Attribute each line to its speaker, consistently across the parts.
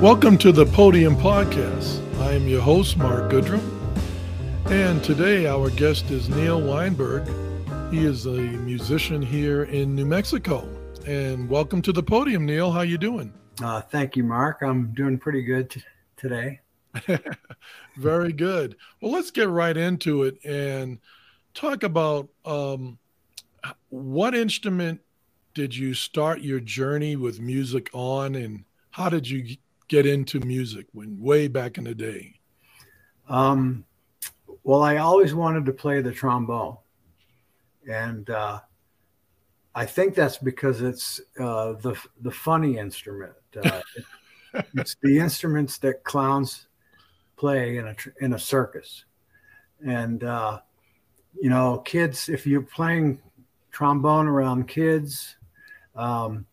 Speaker 1: Welcome to the Podium Podcast. I am your host, Mark Goodrum. And today our guest is Neal Weinberg. He is a musician here in New Mexico. And welcome to the podium, Neal. How you doing?
Speaker 2: Uh, thank you, Mark. I'm doing pretty good t- today.
Speaker 1: Very good. Well, let's get right into it and talk about um, what instrument did you start your journey with music on, and how did you get into music when way back in the day?
Speaker 2: Um, well, I always wanted to play the trombone, and uh, I think that's because it's uh, the the funny instrument. Uh, it, it's the instruments that clowns play in a in a circus, and uh, you know, kids. If you're playing trombone around kids, um,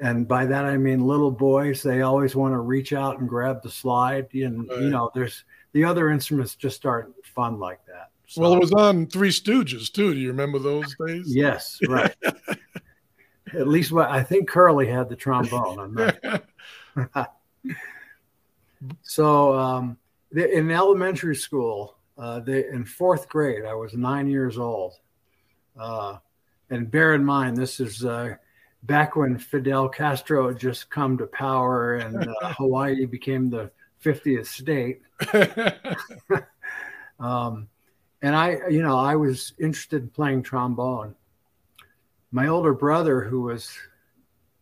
Speaker 2: and by that I mean little boys. They always want to reach out and grab the slide, and right. you know, there's the other instruments just aren't fun like that.
Speaker 1: So, well, it was on Three Stooges too. Do you remember those days?
Speaker 2: Yes, right. At least what I think Curly had the trombone. so, um, in elementary school, uh, they, in fourth grade, I was nine years old. Uh, and bear in mind, this is uh, back when Fidel Castro had just come to power and uh, Hawaii became the 50th state. um, and I, you know, I was interested in playing trombone. My older brother, who was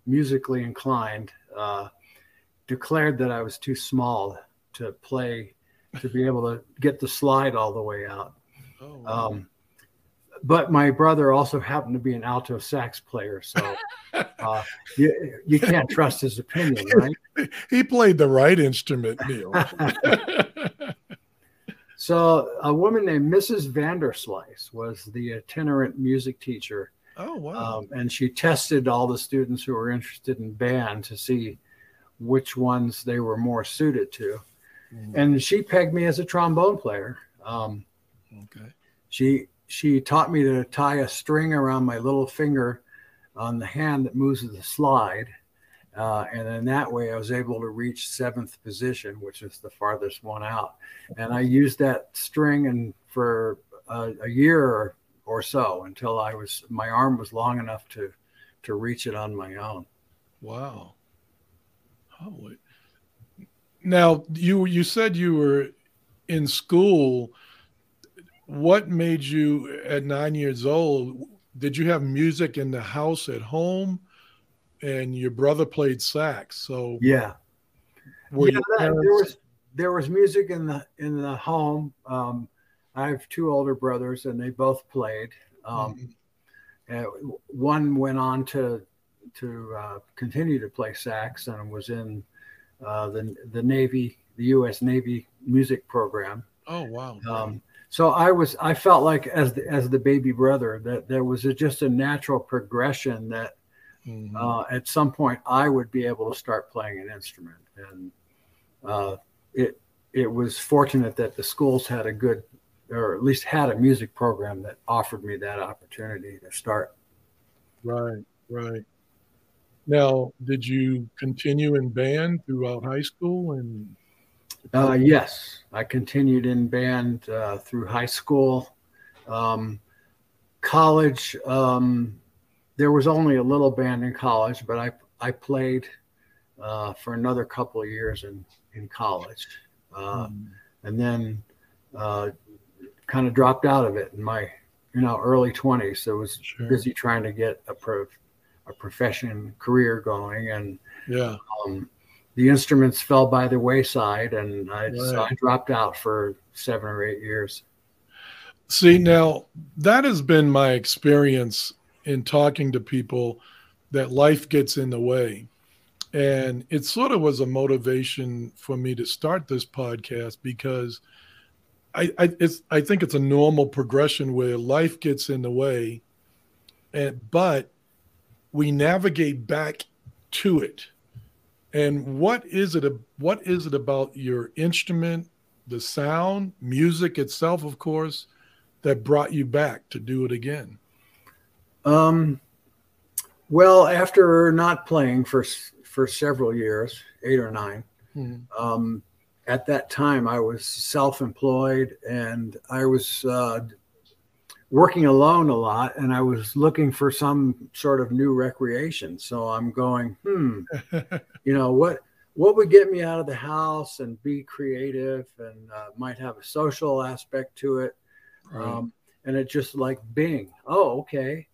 Speaker 2: musically inclined, uh, declared that I was too small to play, to be able to get the slide all the way out. Oh, wow. um, but my brother also happened to be an alto sax player, so uh, you, you can't trust his opinion, right?
Speaker 1: he played the right instrument, Neal.
Speaker 2: so a woman named Mrs. Vanderslice was the itinerant music teacher.
Speaker 1: Oh wow!
Speaker 2: Um, and she tested all the students who were interested in band to see which ones they were more suited to, mm. and she pegged me as a trombone player. Um, okay. She she taught me to tie a string around my little finger on the hand that moves the slide. Uh, and in that way, I was able to reach seventh position, which is the farthest one out. And I used that string and for a, a year or, so until I was my arm was long enough to to reach it on my own.
Speaker 1: Wow. Now you you said you were in school what made you at nine years old did you have music in the house at home and your brother played sax? So
Speaker 2: yeah, yeah that, there was there was music in the in the home. Um, i have two older brothers and they both played. Um, mm-hmm. one went on to to uh, continue to play sax and was in uh, the the navy the u.s navy music program.
Speaker 1: Oh wow.
Speaker 2: Um, so I was I felt like as the, as the baby brother that there was a, just a natural progression that mm-hmm. uh, at some point I would be able to start playing an instrument and uh, it it was fortunate that the schools had a good or at least had a music program that offered me that opportunity to start.
Speaker 1: Right, right. Now, did you continue in band throughout high school and
Speaker 2: uh, yes, I continued in band uh, through high school. Um, college, um, there was only a little band in college, but I, I played uh, for another couple of years in, in college. Mm. And then uh, kind of dropped out of it in my you know early 20s. So I was sure. busy trying to get a, pro, a profession career going. And
Speaker 1: yeah.
Speaker 2: Um, the instruments fell by the wayside, and I, right. so I dropped out for seven or eight years.
Speaker 1: See, now that has been my experience in talking to people that life gets in the way. And it sort of was a motivation for me to start this podcast because I, I, I think it's a normal progression where life gets in the way, and, but we navigate back to it and what is it? What is it about your instrument, the sound, music itself, of course, that brought you back to do it again?
Speaker 2: Um, well, after not playing for for several years, eight or nine, Mm-hmm. Um, at that time, I was self-employed and I was uh, working alone a lot, and I was looking for some sort of new recreation. So I'm going, hmm, you know what? What would get me out of the house and be creative and uh, might have a social aspect to it? Right. Um, and it just like Bing. Oh, okay.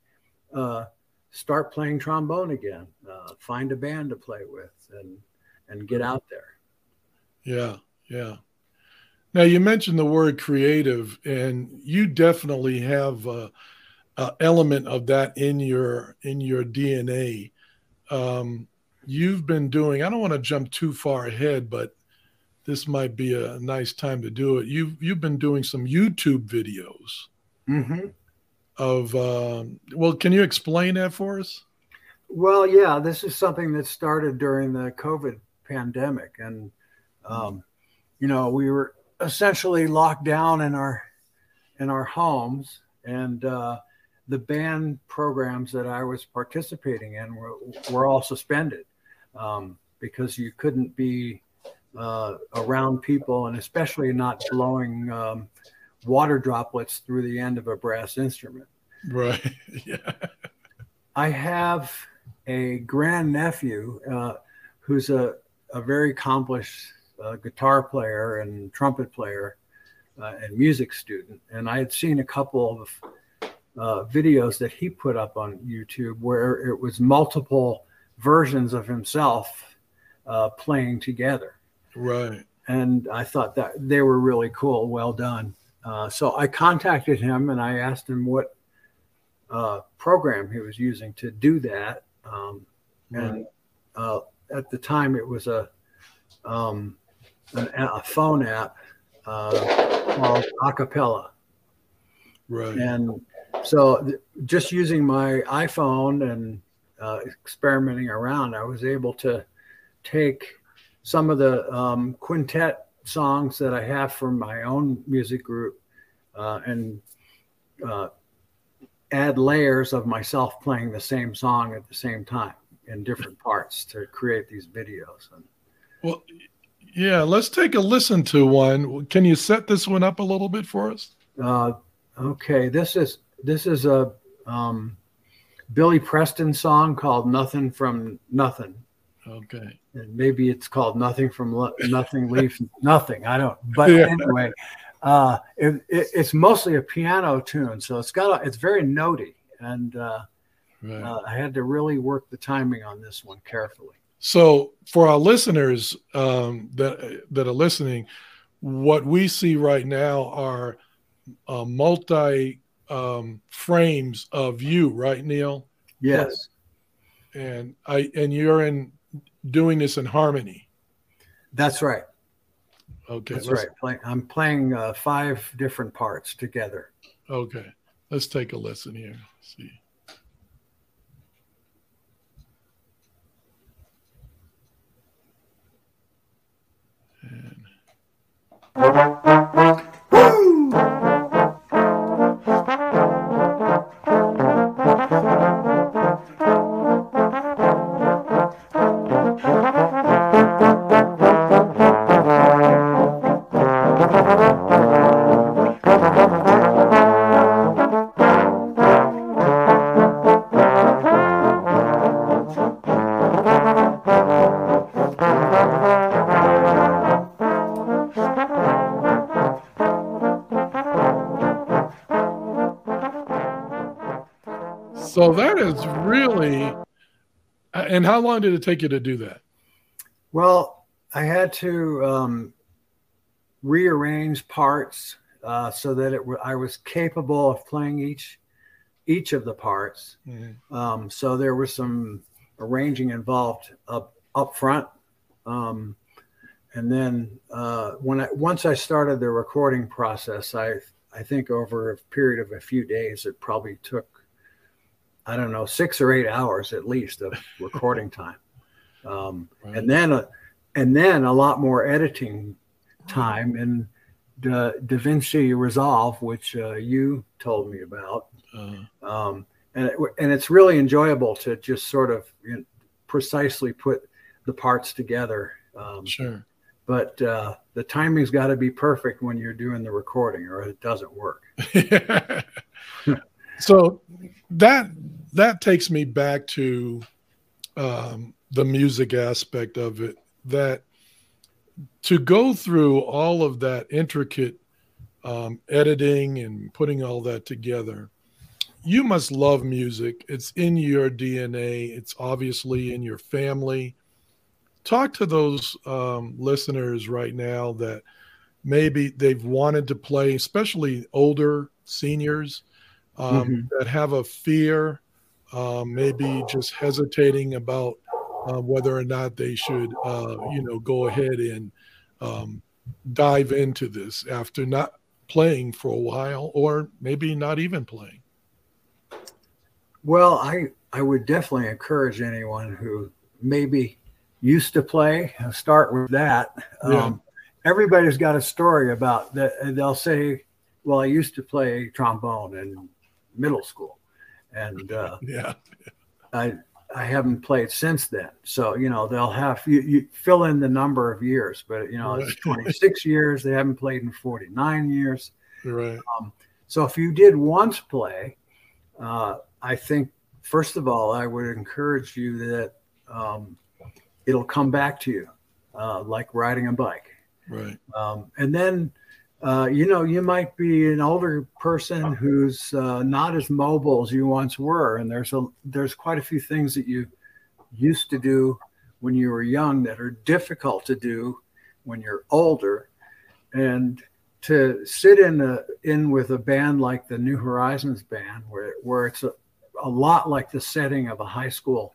Speaker 2: Uh, start playing trombone again. Uh, find a band to play with and and get out there.
Speaker 1: Yeah, yeah. Now you mentioned the word creative, and you definitely have a, a element of that in your in your DNA. Um, you've been doing. I don't want to jump too far ahead, but this might be a nice time to do it. You've you've been doing some YouTube videos.
Speaker 2: Mm-hmm
Speaker 1: of um, well can you explain that for us
Speaker 2: well yeah this is something that started during the covid pandemic and um, you know we were essentially locked down in our in our homes and uh, the band programs that i was participating in were, were all suspended um, because you couldn't be uh, around people and especially not blowing um, water droplets through the end of a brass instrument.
Speaker 1: Right. yeah.
Speaker 2: I have a grandnephew uh, who's a, a very accomplished uh, guitar player and trumpet player uh, and music student. And I had seen a couple of uh, videos that he put up on YouTube where it was multiple versions of himself uh, playing together.
Speaker 1: Right.
Speaker 2: And I thought that they were really cool. Well done. Uh, so I contacted him and I asked him what uh, program he was using to do that. Um, and uh, at the time, it was a um, an, a phone app uh, called Acapella.
Speaker 1: Right.
Speaker 2: And so, th- just using my iPhone and uh, experimenting around, I was able to take some of the um, quintet songs that I have from my own music group uh, and uh, add layers of myself playing the same song at the same time in different parts to create these videos. And,
Speaker 1: well, yeah, let's take a listen to one. Can you set this one up a little bit for us?
Speaker 2: Uh, okay, this is this is a um, Billy Preston song called "Nothing from Nothing."
Speaker 1: Okay.
Speaker 2: And maybe it's called Nothing from Le- Nothing Leaf Nothing. I don't. But yeah. anyway, uh, it, it, it's mostly a piano tune, so it's got a, it's very notey, and uh, right. uh, I had to really work the timing on this one carefully.
Speaker 1: So for our listeners um, that that are listening, what we see right now are uh, multi um, frames of you, right, Neal?
Speaker 2: Yes.
Speaker 1: And I and you're in doing this in harmony.
Speaker 2: That's right.
Speaker 1: Okay,
Speaker 2: that's right. Play, I'm playing uh, five different parts together.
Speaker 1: Okay, let's take a listen here. Let's see. And... So that is really. And how long did it take you to do that?
Speaker 2: Well, I had to um, rearrange parts uh, so that it w- I was capable of playing each each of the parts. Mm-hmm. Um, so there was some arranging involved up up front, um, and then uh, when I once I started the recording process, I I think over a period of a few days, it probably took I don't know, six or eight hours at least of recording time. Um, right. And then, a, and then a lot more editing time in DaVinci Resolve, which uh, you told me about. Uh-huh. Um, and, it, and it's really enjoyable to just sort of you know, precisely put the parts together Um,
Speaker 1: Sure.
Speaker 2: but uh, the timing's got to be perfect when you're doing the recording, or it doesn't work.
Speaker 1: so that that takes me back to um, the music aspect of it. That to go through all of that intricate um, editing and putting all that together, you must love music. It's in your DNA. It's obviously in your family. Talk to those um, listeners right now that maybe they've wanted to play, especially older seniors um,
Speaker 2: Mhm.
Speaker 1: that have a fear, um, maybe just hesitating about uh, whether or not they should, uh, you know, go ahead and um, dive into this after not playing for a while, or maybe not even playing.
Speaker 2: Well, I I would definitely encourage anyone who maybe used to play uh, start with that.
Speaker 1: Yeah.
Speaker 2: Um, everybody's got a story about that. They'll say, "Well, I used to play trombone in middle school, and uh,
Speaker 1: Yeah,
Speaker 2: I I haven't played since then." So you know they'll have you, you fill in the number of years, but you know it's 26 years. They haven't played in 49 years.
Speaker 1: right.
Speaker 2: So if you did once play, uh, I think first of all, I would encourage you that um, it'll come back to you, uh, like riding a bike.
Speaker 1: Right.
Speaker 2: Um, and then, uh, you know, you might be an older person who's uh, not as mobile as you once were, and there's a there's quite a few things that you used to do when you were young that are difficult to do when you're older, and to sit in a in with a band like the New Horizons band, where where it's a, a lot like the setting of a high school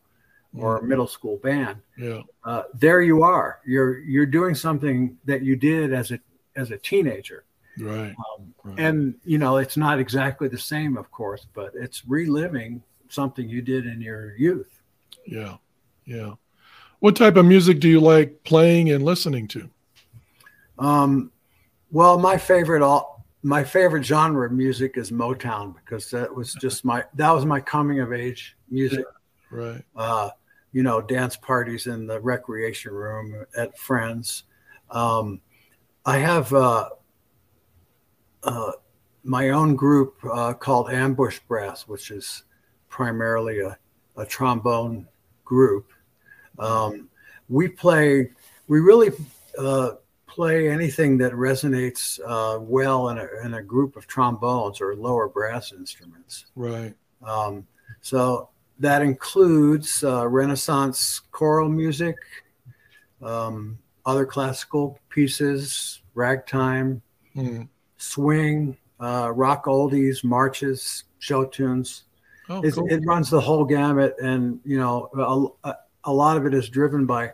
Speaker 2: or a middle school band
Speaker 1: Yeah.
Speaker 2: uh, there you are. You're you're doing something that you did as a as a teenager,
Speaker 1: Right.
Speaker 2: um,
Speaker 1: right.
Speaker 2: and you know it's not exactly the same, of course, but it's reliving something you did in your youth.
Speaker 1: Yeah. Yeah. What type of music do you like playing and listening to?
Speaker 2: Um, well, my favorite all my favorite genre of music is Motown because that was just my that was my coming of age music.
Speaker 1: Right.
Speaker 2: uh, you know, dance parties in the recreation room at friends. Um, I have uh, uh, my own group uh, called Ambush Brass, which is primarily a, a trombone group. Um, we play, we really uh, play anything that resonates uh, well in a, in a group of trombones or lower brass instruments.
Speaker 1: Right.
Speaker 2: Um, so that includes uh, Renaissance choral music, um, other classical pieces, ragtime,
Speaker 1: Mm.
Speaker 2: swing, uh, rock oldies, marches, show tunes.
Speaker 1: Oh, cool.
Speaker 2: It runs the whole gamut, and you know, a, a lot of it is driven by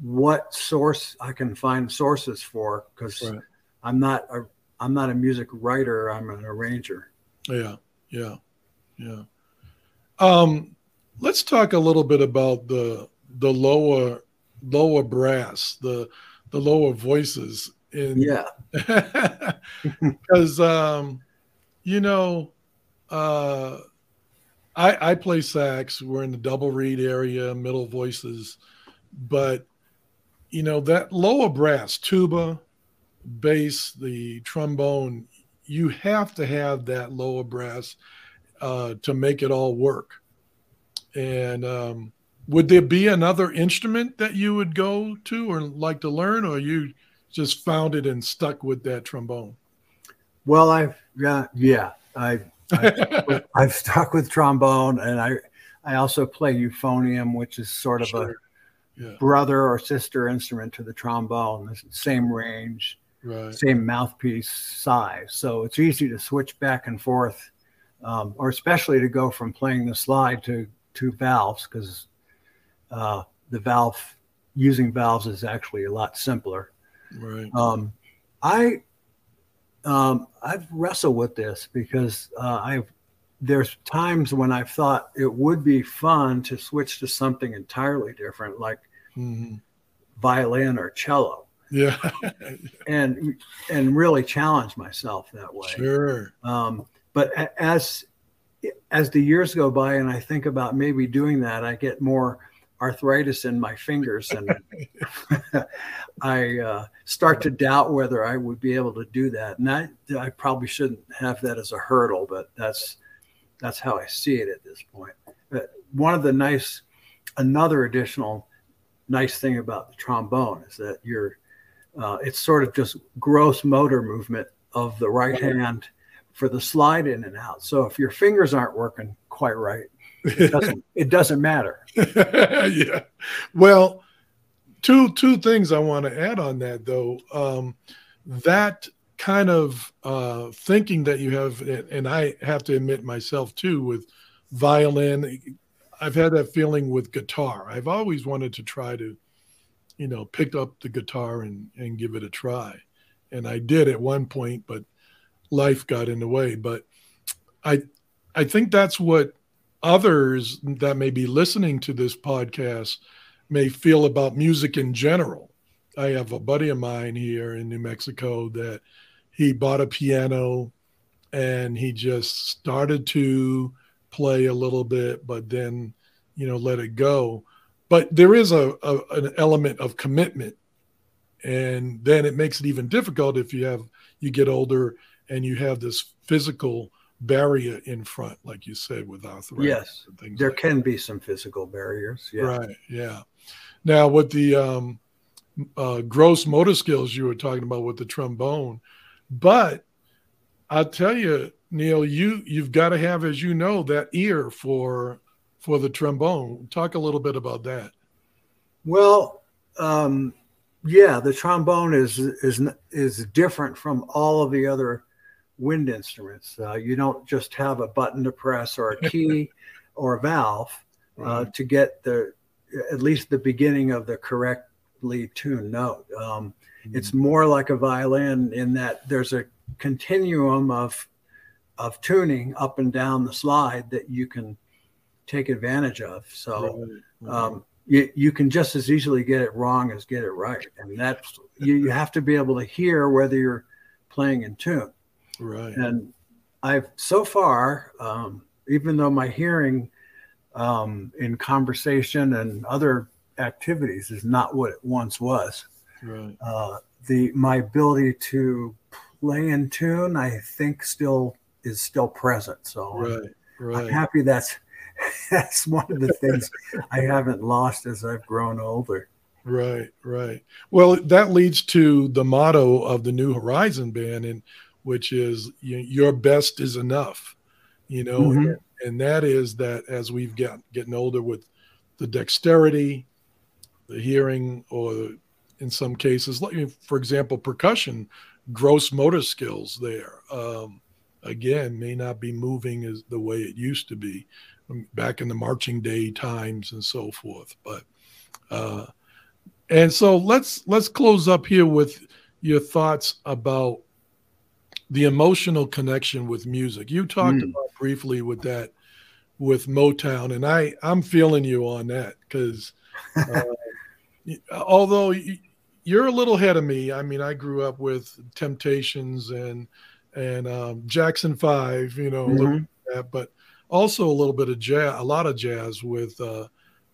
Speaker 2: what source I can find sources for because
Speaker 1: Right.
Speaker 2: I'm not a I'm not a music writer. I'm an arranger.
Speaker 1: Yeah. Yeah. Yeah. Um, let's talk a little bit about the the lower lower brass, the the lower voices in
Speaker 2: Yeah.
Speaker 1: because um, you know, uh, I I play sax. We're in the double reed area, middle voices, but you know that lower brass, tuba, bass, the trombone. You have to have that lower brass uh, to make it all work. And um, would there be another instrument that you would go to or like to learn, or you just found it and stuck with that trombone?
Speaker 2: Well, I've yeah, yeah. I I've, I've stuck with trombone, and I I also play euphonium, which is sort of
Speaker 1: Sure. Yeah,
Speaker 2: a brother or sister instrument to the trombone. The same range,
Speaker 1: right.
Speaker 2: same mouthpiece size, so it's easy to switch back and forth, um, or especially to go from playing the slide to to valves because uh, the valve using valves is actually a lot simpler.
Speaker 1: Right.
Speaker 2: Um, I um, I've wrestled with this because uh, I've there's times when I've thought it would be fun to switch to something entirely different, like
Speaker 1: Mhm.
Speaker 2: violin or cello,
Speaker 1: Yeah.
Speaker 2: and and really challenge myself that way.
Speaker 1: sure.
Speaker 2: Um, but as as the years go by and I think about maybe doing that, I get more arthritis in my fingers, and I uh, start to doubt whether I would be able to do that. And I, I probably shouldn't have that as a hurdle, but that's that's how I see it at this point. But one of the nice, another additional nice thing about the trombone is that you're, uh, it's sort of just gross motor movement of the right hand for the slide in and out. So if your fingers aren't working quite right, it doesn't, it doesn't matter.
Speaker 1: yeah. Well, two two things I want to add on that though. Um, that kind of uh, thinking that you have, and I have to admit myself too, with violin, I've had that feeling with guitar. I've always wanted to try to, you know, pick up the guitar and and give it a try, and I did at one point, but life got in the way. But I I think that's what others that may be listening to this podcast may feel about music in general. I have a buddy of mine here in New Mexico that he bought a piano and he just started to play a little bit, but then, you know, let it go. But there is a, a an element of commitment, and then it makes it even difficult if you have you get older and you have this physical barrier in front, like you said, with arthritis.
Speaker 2: Yes, there like can that. be some physical barriers. Yeah.
Speaker 1: Right. Yeah. Now, with the um, uh, gross motor skills you were talking about with the trombone, but I'll tell you, Neal, you you've got to have, as you know, that ear for for the trombone. Talk a little bit about that.
Speaker 2: Well, um, yeah, the trombone is is is different from all of the other wind instruments. Uh, you don't just have a button to press or a key or a valve uh, to get the at least the beginning of the correctly tuned note. Um, mm-hmm. It's more like a violin in that there's a continuum of of tuning up and down the slide that you can take advantage of. So right. um, you, you can just as easily get it wrong as get it right. And that's you, you have to be able to hear whether you're playing in tune.
Speaker 1: Right.
Speaker 2: And I've so far, um, even though my hearing um, in conversation and other activities is not what it once was.
Speaker 1: Right.
Speaker 2: Uh, the my ability to play in tune, I think, still is still present. So
Speaker 1: right,
Speaker 2: I'm,
Speaker 1: right.
Speaker 2: I'm happy that's that's one of the things I haven't lost as I've grown older.
Speaker 1: Right, right. Well, that leads to the motto of the New Horizon band, and which is your best is enough. You know, mm-hmm. and, and that is that as we've got getting older with the dexterity, the hearing, or in some cases, like for example, percussion, gross motor skills there. Um, again, may not be moving as the way it used to be um, back in the marching day times and so forth. But uh, and so let's let's close up here with your thoughts about the emotional connection with music. You talked mm. about briefly with that with Motown, and I I'm feeling you on that because uh, although you're a little ahead of me, I mean I grew up with Temptations and and um, Jackson Five, you know, mm-hmm. that, but also a little bit of jazz, a lot of jazz with uh,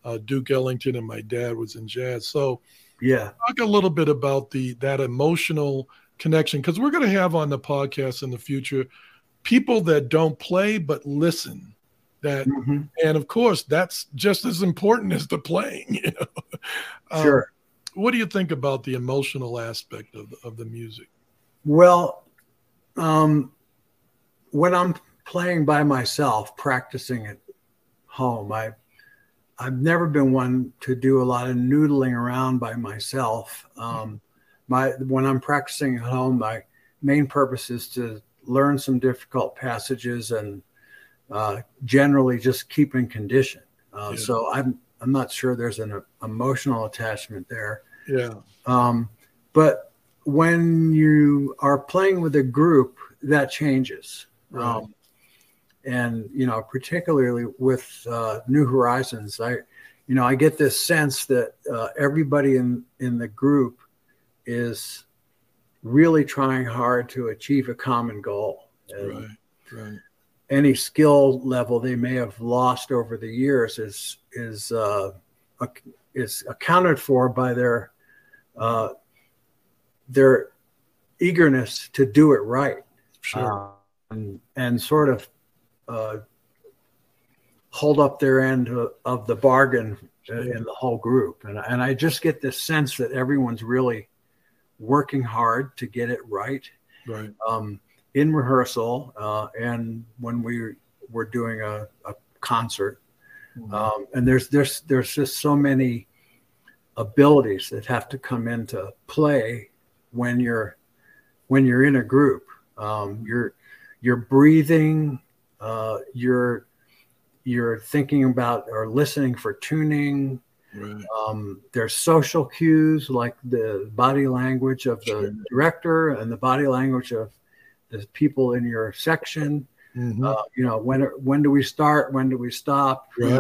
Speaker 1: uh, Duke Ellington, and my dad was in jazz. So
Speaker 2: yeah,
Speaker 1: talk a little bit about the that emotional connection because we're going to have on the podcast in the future people that don't play but listen that mm-hmm. and of course that's just as important as the playing you know?
Speaker 2: Um, sure.
Speaker 1: what do you think about the emotional aspect of, of the music?
Speaker 2: Well um, when i'm playing by myself practicing at home i i've never been one to do a lot of noodling around by myself. Um, my when I'm practicing at home, my main purpose is to learn some difficult passages and uh, generally just keep in condition. Uh, yeah. So I'm I'm not sure there's an emotional attachment there.
Speaker 1: Yeah.
Speaker 2: Um, but when you are playing with a group, that changes. Right. Um, and you know, particularly with uh, New Horizons, I, you know, I get this sense that uh, everybody in in the group is really trying hard to achieve a common goal.
Speaker 1: And right, right.
Speaker 2: Any skill level they may have lost over the years is is uh, is accounted for by their uh, their eagerness to do it right.
Speaker 1: Sure.
Speaker 2: Uh, and, and sort of uh, hold up their end of, of the bargain in the whole group. And, and I just get this sense that everyone's really working hard to get it right.
Speaker 1: Right.
Speaker 2: Um, in rehearsal uh, and when we were doing a, a concert. Mm-hmm. Um, and there's there's there's just so many abilities that have to come into play when you're when you're in a group. Um, you're you're breathing. Uh, you're you're thinking about or listening for tuning.
Speaker 1: Right.
Speaker 2: Um, there's social cues like the body language of the sure. director and the body language of the people in your section. Mm-hmm. Uh, you know, when when do we start? When do we stop?
Speaker 1: Right.
Speaker 2: You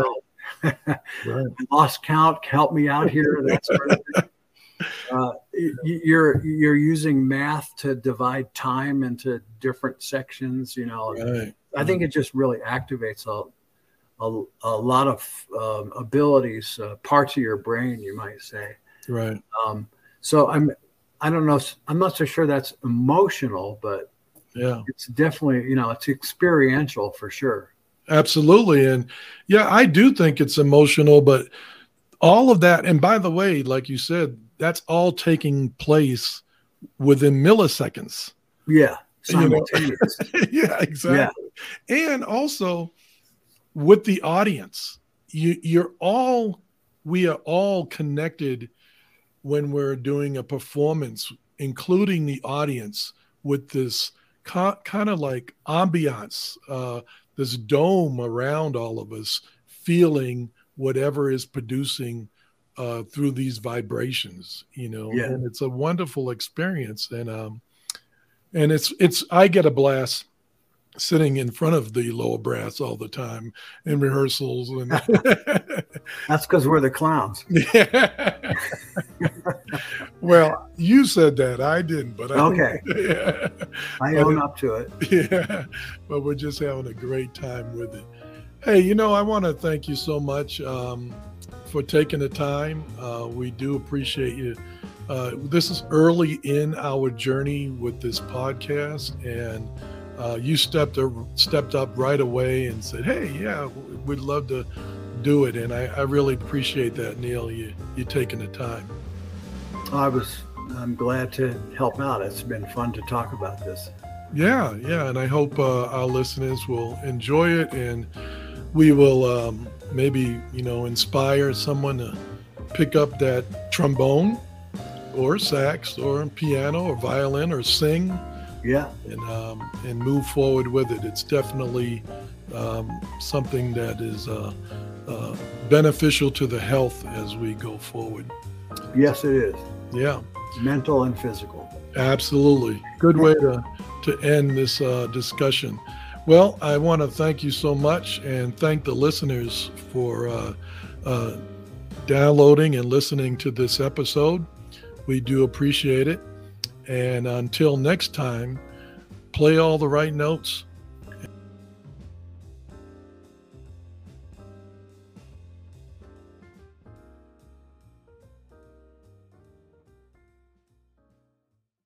Speaker 2: know, right. lost count. Help me out here. That sort of thing. Uh, you're you're using math to divide time into different sections. You know,
Speaker 1: right.
Speaker 2: I think it just really activates a a, a lot of um, abilities, uh, parts of your brain, you might say.
Speaker 1: Right.
Speaker 2: Um, so I'm I don't know. I'm not so sure that's emotional, but
Speaker 1: yeah,
Speaker 2: it's definitely you know it's experiential for sure.
Speaker 1: Absolutely, and yeah, I do think it's emotional, but all of that, and by the way, like you said, that's all taking place within milliseconds.
Speaker 2: Yeah.
Speaker 1: You know? yeah, exactly. Yeah. And also with the audience, you you're all we are all connected when we're doing a performance, including the audience, with this co- kind of like ambiance, uh, this dome around all of us, feeling whatever is producing uh, through these vibrations, you know,
Speaker 2: yeah.
Speaker 1: and it's a wonderful experience. And, um, and it's, it's, I get a blast sitting in front of the lower brass all the time in rehearsals and
Speaker 2: that's because we're the clowns
Speaker 1: yeah. well you said that i didn't but I,
Speaker 2: okay yeah. i own up to it
Speaker 1: yeah but we're just having a great time with it hey you know i want to thank you so much um, for taking the time. Uh, we do appreciate you. Uh, this is early in our journey with this podcast, and uh, you stepped up, stepped up right away and said, "Hey, yeah, we'd love to do it." And I, I really appreciate that, Neal. You you taking the time.
Speaker 2: I was. I'm glad to help out. It's been fun to talk about this.
Speaker 1: Yeah, yeah, and I hope uh, our listeners will enjoy it, and we will. Um, maybe you know inspire someone to pick up that trombone or sax or piano or violin or sing
Speaker 2: yeah.
Speaker 1: and um, and move forward with it. It's definitely um, something that is uh, uh, beneficial to the health as we go forward.
Speaker 2: Yes it is.
Speaker 1: Yeah.
Speaker 2: Mental and physical.
Speaker 1: Absolutely. Good way to to end this uh, discussion. Well, I want to thank you so much and thank the listeners for uh, uh, downloading and listening to this episode. We do appreciate it. And until next time, play all the right notes,